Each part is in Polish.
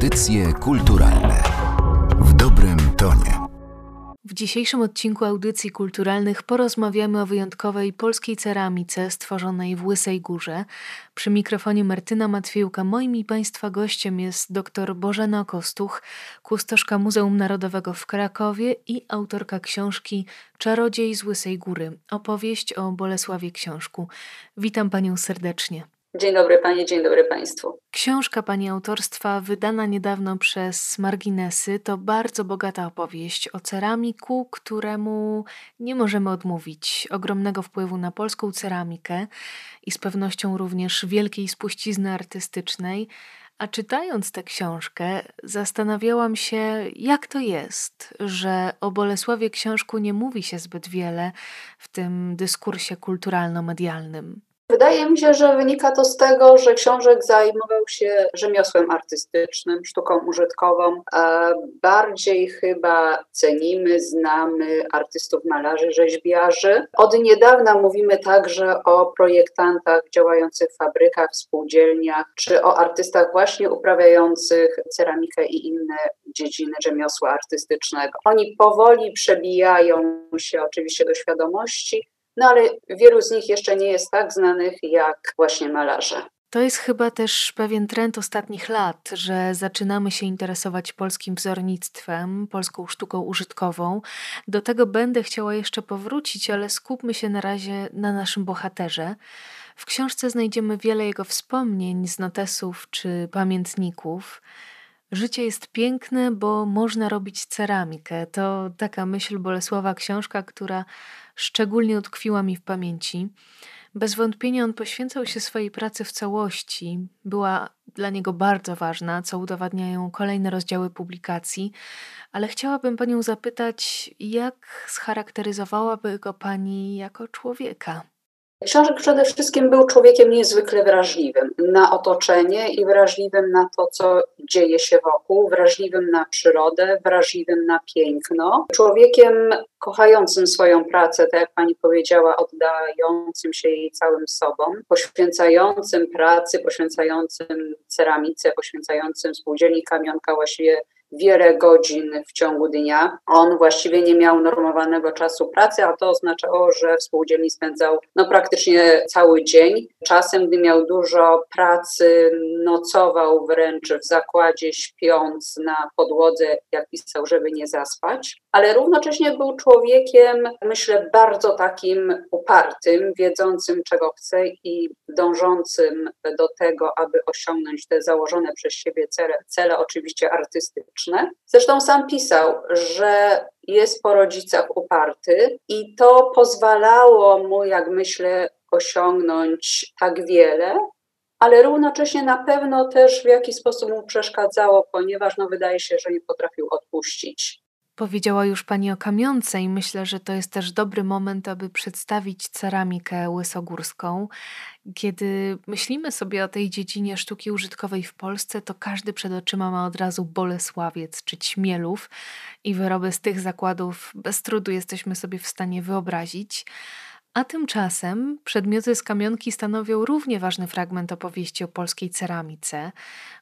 Audycje kulturalne w dobrym tonie. W dzisiejszym odcinku audycji kulturalnych porozmawiamy o wyjątkowej polskiej ceramice stworzonej w Łysej Górze. Przy mikrofonie Martyna Matwiejuka moim i Państwa gościem jest dr Bożena Kostuch, kustoszka Muzeum Narodowego w Krakowie i autorka książki Czarodziej z Łysej Góry. Opowieść o Bolesławie Książku. Witam Panią serdecznie. Dzień dobry Panie, dzień dobry Państwu. Książka Pani autorstwa, wydana niedawno przez Marginesy, to bardzo bogata opowieść o ceramiku, któremu nie możemy odmówić ogromnego wpływu na polską ceramikę i z pewnością również wielkiej spuścizny artystycznej. A czytając tę książkę, zastanawiałam się, jak to jest, że o Bolesławie Książku nie mówi się zbyt wiele w tym dyskursie kulturalno-medialnym. Wydaje mi się, że wynika to z tego, że książek zajmował się rzemiosłem artystycznym, sztuką użytkową. Bardziej chyba cenimy, znamy artystów, malarzy, rzeźbiarzy. Od niedawna mówimy także o projektantach działających w fabrykach, spółdzielniach, czy o artystach właśnie uprawiających ceramikę i inne dziedziny rzemiosła artystycznego. Oni powoli przebijają się oczywiście do świadomości, no ale wielu z nich jeszcze nie jest tak znanych jak właśnie malarze. To jest chyba też pewien trend ostatnich lat, że zaczynamy się interesować polskim wzornictwem, polską sztuką użytkową. Do tego będę chciała jeszcze powrócić, ale skupmy się na razie na naszym bohaterze. W książce znajdziemy wiele jego wspomnień z notesów czy pamiętników. Życie jest piękne, bo można robić ceramikę. To taka myśl Bolesława Książka, która szczególnie utkwiła mi w pamięci. Bez wątpienia on poświęcał się swojej pracy w całości. Była dla niego bardzo ważna, co udowadniają kolejne rozdziały publikacji, ale chciałabym panią zapytać, jak scharakteryzowałaby go pani jako człowieka? Książek przede wszystkim był człowiekiem niezwykle wrażliwym na otoczenie i wrażliwym na to, co dzieje się wokół, wrażliwym na przyrodę, wrażliwym na piękno. Człowiekiem kochającym swoją pracę, tak jak pani powiedziała, oddającym się jej całym sobą, poświęcającym pracy, poświęcającym ceramice, poświęcającym spółdzielni kamionka właściwie wiele godzin w ciągu dnia. On właściwie nie miał normowanego czasu pracy, a to oznaczało, że w spółdzielni spędzał no, praktycznie cały dzień. Czasem, gdy miał dużo pracy, nocował wręcz w zakładzie, śpiąc na podłodze, jak pisał, żeby nie zaspać. Ale równocześnie był człowiekiem, myślę, bardzo takim upartym, wiedzącym, czego chce i dążącym do tego, aby osiągnąć te założone przez siebie cele, cele oczywiście artystyczne Zresztą sam pisał, że jest po rodzicach uparty i to pozwalało mu, jak myślę, osiągnąć tak wiele, ale równocześnie na pewno też w jakiś sposób mu przeszkadzało, ponieważ no, wydaje się, że nie potrafił odpuścić. Powiedziała już Pani o kamionce i myślę, że to jest też dobry moment, aby przedstawić ceramikę łysogórską. Kiedy myślimy sobie o tej dziedzinie sztuki użytkowej w Polsce, to każdy przed oczyma ma od razu Bolesławiec czy Ćmielów i wyroby z tych zakładów bez trudu jesteśmy sobie w stanie wyobrazić. A tymczasem przedmioty z kamionki stanowią równie ważny fragment opowieści o polskiej ceramice.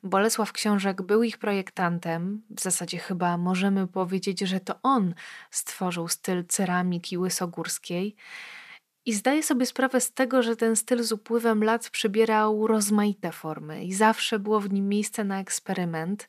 Bolesław Książek był ich projektantem, w zasadzie chyba możemy powiedzieć, że to on stworzył styl ceramiki łysogórskiej. I zdaję sobie sprawę z tego, że ten styl z upływem lat przybierał rozmaite formy i zawsze było w nim miejsce na eksperyment,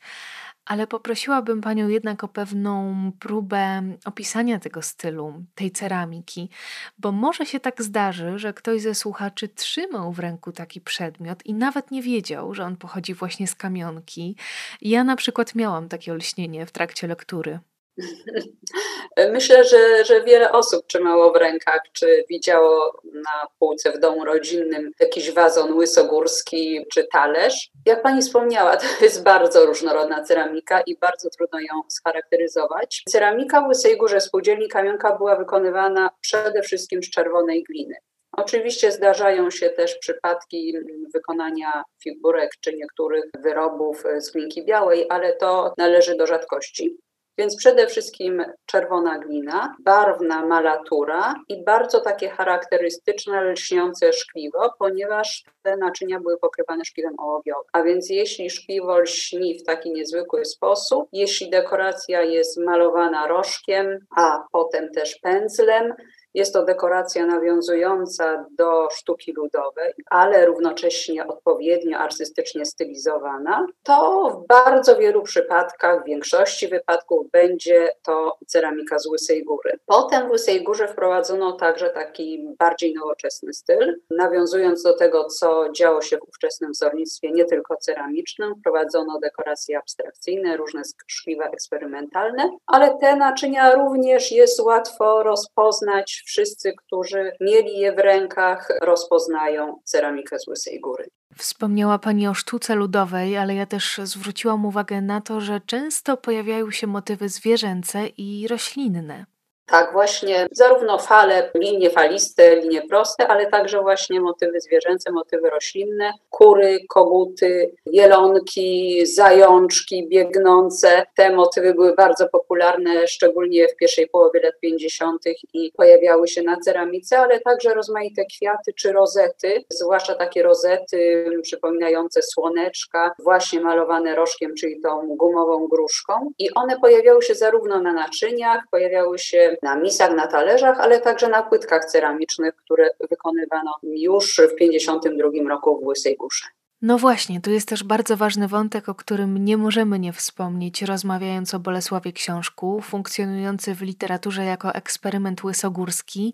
ale poprosiłabym Panią jednak o pewną próbę opisania tego stylu, tej ceramiki, bo może się tak zdarzy, że ktoś ze słuchaczy trzymał w ręku taki przedmiot i nawet nie wiedział, że on pochodzi właśnie z kamionki. Ja na przykład miałam takie olśnienie w trakcie lektury. Myślę, że, że wiele osób trzymało w rękach, czy widziało na półce w domu rodzinnym jakiś wazon łysogórski czy talerz. Jak pani wspomniała, to jest bardzo różnorodna ceramika i bardzo trudno ją scharakteryzować. Ceramika w Łysej Górze Spółdzielni Kamionka była wykonywana przede wszystkim z czerwonej gliny. Oczywiście zdarzają się też przypadki wykonania figurek czy niektórych wyrobów z glinki białej, ale to należy do rzadkości. Więc przede wszystkim czerwona glina, barwna malatura i bardzo takie charakterystyczne, lśniące szkliwo, ponieważ te naczynia były pokrywane szkliwem ołowiowym. A więc jeśli szkliwo lśni w taki niezwykły sposób, jeśli dekoracja jest malowana rożkiem, a potem też pędzlem, jest to dekoracja nawiązująca do sztuki ludowej, ale równocześnie odpowiednio artystycznie stylizowana. To w bardzo wielu przypadkach, w większości wypadków będzie to ceramika z Łysej Góry. Potem w Łysej Górze wprowadzono także taki bardziej nowoczesny styl, nawiązując do tego, co działo się w ówczesnym wzornictwie, nie tylko ceramicznym, wprowadzono dekoracje abstrakcyjne, różne szkliwa eksperymentalne, ale te naczynia również jest łatwo rozpoznać wszyscy, którzy mieli je w rękach, rozpoznają ceramikę z Łysej Góry. Wspomniała Pani o sztuce ludowej, ale ja też zwróciłam uwagę na to, że często pojawiają się motywy zwierzęce i roślinne. Tak, właśnie zarówno fale, linie faliste, linie proste, ale także właśnie motywy zwierzęce, motywy roślinne, kury, koguty, jelonki, zajączki biegnące. Te motywy były bardzo popularne, szczególnie w pierwszej połowie lat 50. i pojawiały się na ceramice, ale także rozmaite kwiaty czy rozety, zwłaszcza takie rozety przypominające słoneczka, właśnie malowane rożkiem, czyli tą gumową gruszką. I one pojawiały się zarówno na naczyniach, pojawiały się na misach, na talerzach, ale także na płytkach ceramicznych, które wykonywano już w 1952 roku w Łysej Górze. No właśnie, tu jest też bardzo ważny wątek, o którym nie możemy nie wspomnieć, rozmawiając o Bolesławie Książku, funkcjonujący w literaturze jako eksperyment łysogórski,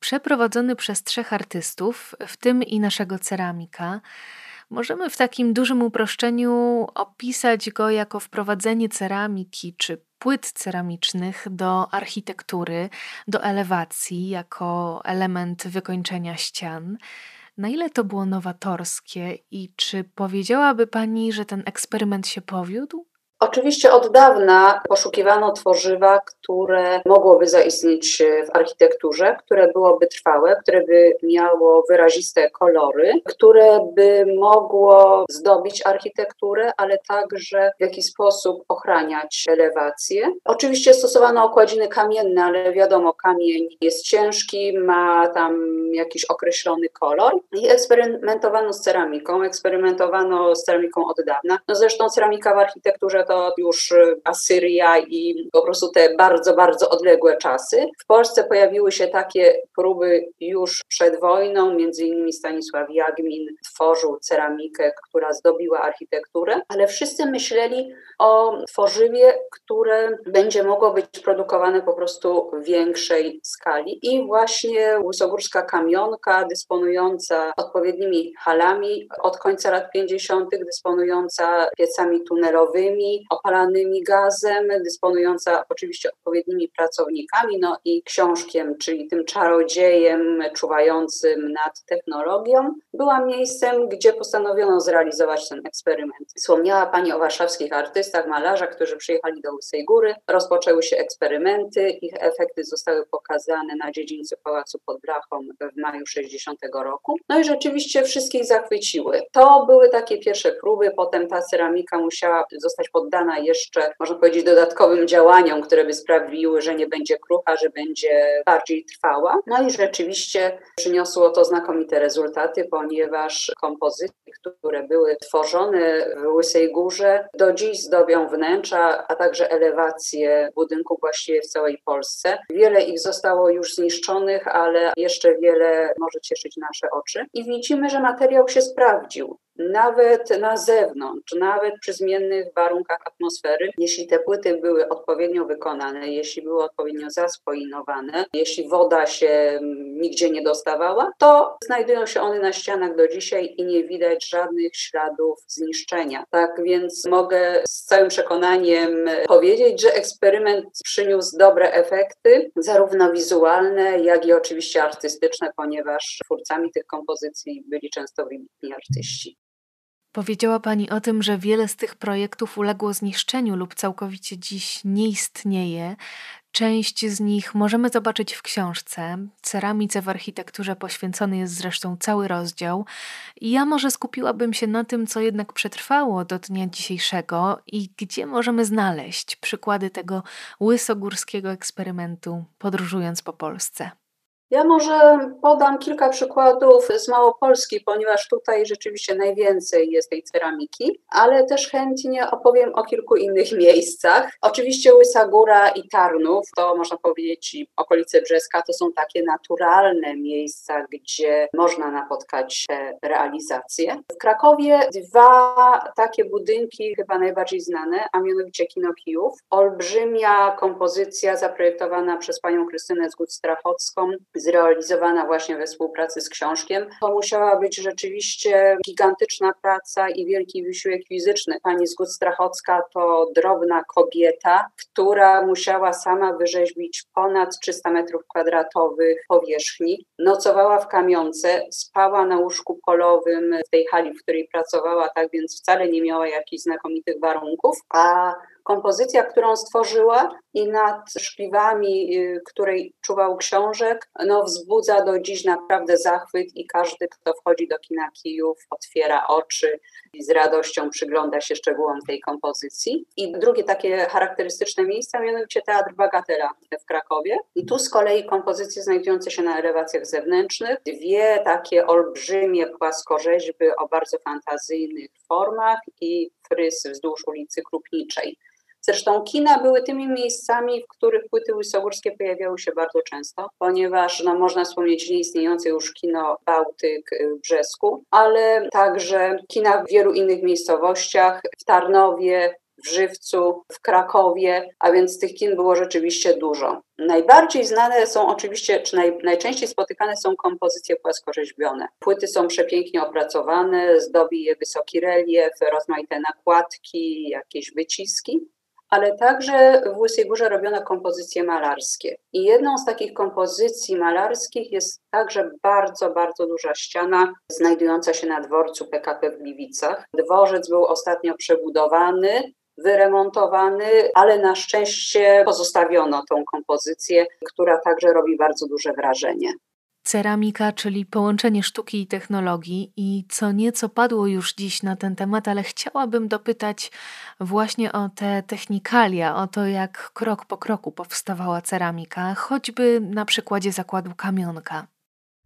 przeprowadzony przez trzech artystów, w tym i naszego ceramika. Możemy w takim dużym uproszczeniu opisać go jako wprowadzenie ceramiki czy płyt ceramicznych do architektury, do elewacji jako element wykończenia ścian. Na ile to było nowatorskie i czy powiedziałaby Pani, że ten eksperyment się powiódł? Oczywiście od dawna poszukiwano tworzywa, które mogłoby zaistnieć w architekturze, które byłoby trwałe, które by miało wyraziste kolory, które by mogło zdobić architekturę, ale także w jakiś sposób ochraniać elewację. Oczywiście stosowano okładziny kamienne, ale wiadomo, kamień jest ciężki, ma tam jakiś określony kolor i eksperymentowano z ceramiką, eksperymentowano z ceramiką od dawna. No zresztą ceramika w architekturze to już y, Asyria i po prostu te bardzo, bardzo odległe czasy. W Polsce pojawiły się takie próby już przed wojną, między innymi Stanisław Jagmin tworzył ceramikę, która zdobiła architekturę, ale wszyscy myśleli o tworzywie, które będzie mogło być produkowane po prostu w większej skali i właśnie Łysogórska Kamionka dysponująca odpowiednimi halami od końca lat 50., dysponująca piecami tunelowymi, opalanymi gazem, dysponująca oczywiście odpowiednimi pracownikami, no i książkiem, czyli tym czarodziejem czuwającym nad technologią, była miejscem, gdzie postanowiono zrealizować ten eksperyment. Wspomniała Pani o warszawskich artystach, malarzach, którzy przyjechali do Łysej Góry. Rozpoczęły się eksperymenty, ich efekty zostały pokazane na dziedzińcu Pałacu pod Blachą w maju 60 roku. No i rzeczywiście wszystkich zachwyciły. To były takie pierwsze próby, potem ta ceramika musiała zostać pod poddana jeszcze, można powiedzieć, dodatkowym działaniom, które by sprawiły, że nie będzie krucha, że będzie bardziej trwała. No i rzeczywiście przyniosło to znakomite rezultaty, ponieważ kompozycje, które były tworzone w Łysej Górze, do dziś zdobią wnętrza, a także elewacje budynków właściwie w całej Polsce. Wiele ich zostało już zniszczonych, ale jeszcze wiele może cieszyć nasze oczy. I widzimy, że materiał się sprawdził nawet na zewnątrz, nawet przy zmiennych warunkach atmosfery, jeśli te płyty były odpowiednio wykonane, jeśli były odpowiednio zaspoinowane, jeśli woda się nigdzie nie dostawała, to znajdują się one na ścianach do dzisiaj i nie widać żadnych śladów zniszczenia. Tak więc mogę z całym przekonaniem powiedzieć, że eksperyment przyniósł dobre efekty, zarówno wizualne, jak i oczywiście artystyczne, ponieważ twórcami tych kompozycji byli często wybitni artyści. Powiedziała Pani o tym, że wiele z tych projektów uległo zniszczeniu lub całkowicie dziś nie istnieje. Część z nich możemy zobaczyć w książce. Ceramice w architekturze poświęcony jest zresztą cały rozdział. Ja może skupiłabym się na tym, co jednak przetrwało do dnia dzisiejszego i gdzie możemy znaleźć przykłady tego łysogórskiego eksperymentu, podróżując po Polsce. Ja może podam kilka przykładów z Małopolski, ponieważ tutaj rzeczywiście najwięcej jest tej ceramiki, ale też chętnie opowiem o kilku innych miejscach. Oczywiście Łysa Góra i Tarnów, to można powiedzieć okolice Brzeska, to są takie naturalne miejsca, gdzie można napotkać te realizacje. W Krakowie dwa takie budynki chyba najbardziej znane, a mianowicie Kino Kijów. Olbrzymia kompozycja zaprojektowana przez panią Krystynę Zgód-Strachocką, zrealizowana właśnie we współpracy z książkiem. To musiała być rzeczywiście gigantyczna praca i wielki wysiłek fizyczny. Pani Zgód-Strachocka to drobna kobieta, która musiała sama wyrzeźbić ponad 300 metrów kwadratowych powierzchni. Nocowała w kamionce, spała na łóżku polowym w tej hali, w której pracowała, tak więc wcale nie miała jakichś znakomitych warunków, a kompozycja, którą stworzyła i nad szkliwami, y, której czuwał książek, no wzbudza do dziś naprawdę zachwyt i każdy, kto wchodzi do kina Kijów, otwiera oczy i z radością przygląda się szczegółom tej kompozycji. I drugie takie charakterystyczne miejsce, mianowicie Teatr Bagatela w Krakowie. I tu z kolei kompozycje znajdujące się na elewacjach zewnętrznych, dwie takie olbrzymie płaskorzeźby o bardzo fantazyjnych formach i frys wzdłuż ulicy Krupniczej. Zresztą kina były tymi miejscami, w których płyty łysogórskie pojawiały się bardzo często, ponieważ no, można wspomnieć nieistniejące już kino Bałtyk w Brzesku, ale także kina w wielu innych miejscowościach, w Tarnowie, w Żywcu, w Krakowie, a więc tych kin było rzeczywiście dużo. Najbardziej znane są oczywiście, czy naj, najczęściej spotykane są kompozycje płaskorzeźbione. Płyty są przepięknie opracowane, zdobi je wysoki relief, rozmaite nakładki, jakieś wyciski ale także w Łysej Górze robiono kompozycje malarskie. I jedną z takich kompozycji malarskich jest także bardzo, bardzo duża ściana znajdująca się na dworcu PKP w Gliwicach. Dworzec był ostatnio przebudowany, wyremontowany, ale na szczęście pozostawiono tą kompozycję, która także robi bardzo duże wrażenie. Ceramika, czyli połączenie sztuki i technologii, i co nieco padło już dziś na ten temat, ale chciałabym dopytać właśnie o te technikalia, o to, jak krok po kroku powstawała ceramika, choćby na przykładzie zakładu kamionka.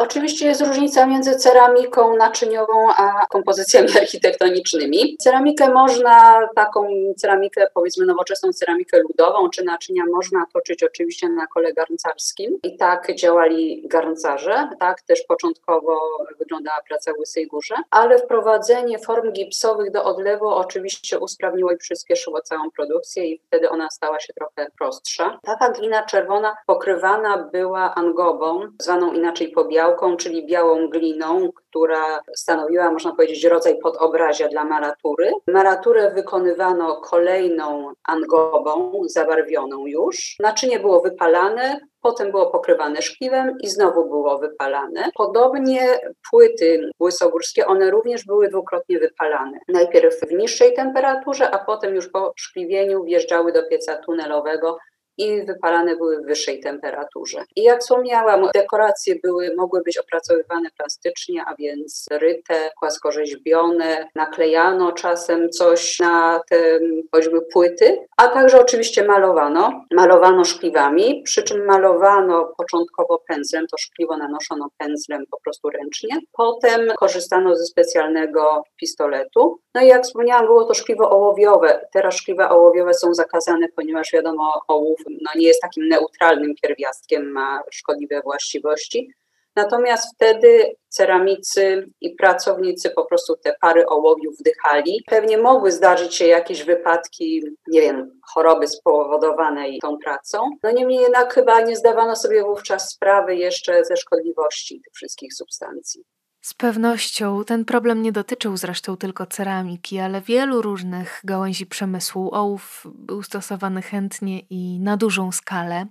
Oczywiście jest różnica między ceramiką naczyniową a kompozycjami architektonicznymi. Ceramikę można, taką ceramikę, powiedzmy nowoczesną ceramikę ludową czy naczynia można toczyć oczywiście na kole garncarskim i tak działali garncarze, tak też początkowo wyglądała praca w Łysej Górze, ale wprowadzenie form gipsowych do odlewu oczywiście usprawniło i przyspieszyło całą produkcję i wtedy ona stała się trochę prostsza. Taka glina czerwona pokrywana była angobą, zwaną inaczej pobiałą, białką, czyli białą gliną, która stanowiła, można powiedzieć, rodzaj podobrazia dla maratury. Maraturę wykonywano kolejną angobą, zabarwioną już. Naczynie było wypalane, potem było pokrywane szkliwem i znowu było wypalane. Podobnie płyty łysogórskie, one również były dwukrotnie wypalane. Najpierw w niższej temperaturze, a potem już po szkliwieniu wjeżdżały do pieca tunelowego, i wypalane były w wyższej temperaturze. I jak wspomniałam, dekoracje były, mogły być opracowywane plastycznie, a więc ryte, płaskorzeźbione, naklejano czasem coś na te choćby płyty, a także oczywiście malowano. Malowano szkliwami, przy czym malowano początkowo pędzlem, to szkliwo nanoszono pędzlem po prostu ręcznie. Potem korzystano ze specjalnego pistoletu. No i jak wspomniałam, było to szkliwo ołowiowe. Teraz szkliwa ołowiowe są zakazane, ponieważ wiadomo, ołów no, nie jest takim neutralnym pierwiastkiem, ma szkodliwe właściwości. Natomiast wtedy ceramicy i pracownicy po prostu te pary ołowiu wdychali. Pewnie mogły zdarzyć się jakieś wypadki, nie wiem, choroby spowodowane tą pracą. No niemniej jednak chyba nie zdawano sobie wówczas sprawy jeszcze ze szkodliwości tych wszystkich substancji. Z pewnością ten problem nie dotyczył zresztą tylko ceramiki, ale wielu różnych gałęzi przemysłu. Ołów był stosowany chętnie i na dużą skalę.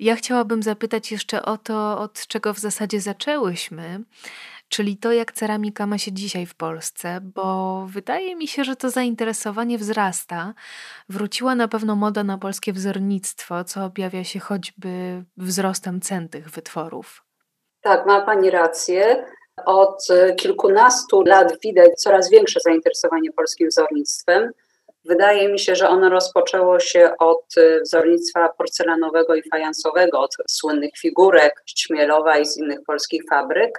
Ja chciałabym zapytać jeszcze o to, od czego w zasadzie zaczęłyśmy, czyli to, jak ceramika ma się dzisiaj w Polsce, bo wydaje mi się, że to zainteresowanie wzrasta. Wróciła na pewno moda na polskie wzornictwo, co objawia się choćby wzrostem cen tych wytworów. Tak, ma Pani rację. Od kilkunastu lat widać coraz większe zainteresowanie polskim wzornictwem. Wydaje mi się, że ono rozpoczęło się od wzornictwa porcelanowego i fajansowego, od słynnych figurek Ćmielowa i z innych polskich fabryk.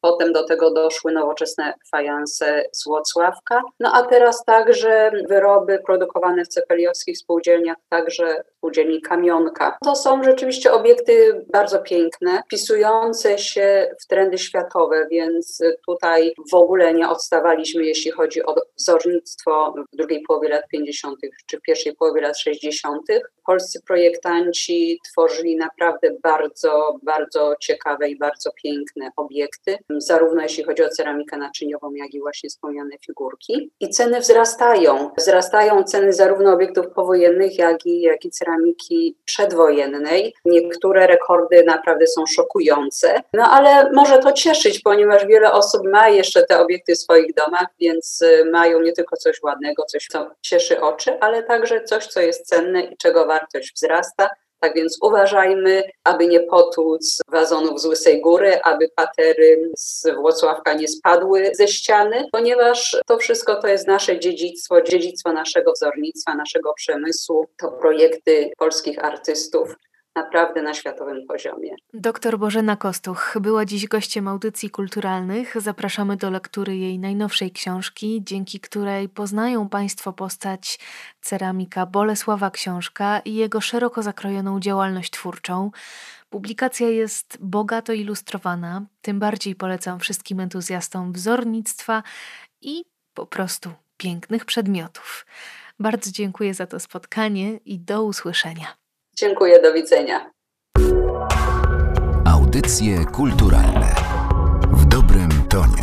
Potem do tego doszły nowoczesne fajanse z Włocławka. No a teraz także wyroby produkowane w cepeliowskich spółdzielniach, także spółdzielni Kamionka. To są rzeczywiście obiekty bardzo piękne, wpisujące się w trendy światowe, więc tutaj w ogóle nie odstawaliśmy, jeśli chodzi o wzornictwo w drugiej połowie lat 50. czy w pierwszej połowie lat 60. Polscy projektanci tworzyli naprawdę bardzo, bardzo ciekawe i bardzo piękne obiekty zarówno jeśli chodzi o ceramikę naczyniową, jak i właśnie wspomniane figurki. I ceny wzrastają. Wzrastają ceny zarówno obiektów powojennych, jak i, jak i ceramiki przedwojennej. Niektóre rekordy naprawdę są szokujące, no ale może to cieszyć, ponieważ wiele osób ma jeszcze te obiekty w swoich domach, więc y, mają nie tylko coś ładnego, coś, co cieszy oczy, ale także coś, co jest cenne i czego wartość wzrasta. Tak więc uważajmy, aby nie potłuc wazonów z Łysej Góry, aby patery z Włocławka nie spadły ze ściany, ponieważ to wszystko to jest nasze dziedzictwo, dziedzictwo naszego wzornictwa, naszego przemysłu, to projekty polskich artystów naprawdę na światowym poziomie. Doktor Bożena Kostuch była dziś gościem audycji kulturalnych. Zapraszamy do lektury jej najnowszej książki, dzięki której poznają Państwo postać ceramika Bolesława Książka i jego szeroko zakrojoną działalność twórczą. Publikacja jest bogato ilustrowana, tym bardziej polecam wszystkim entuzjastom wzornictwa i po prostu pięknych przedmiotów. Bardzo dziękuję za to spotkanie i do usłyszenia. Dziękuję, do widzenia. Audycje kulturalne w dobrym tonie.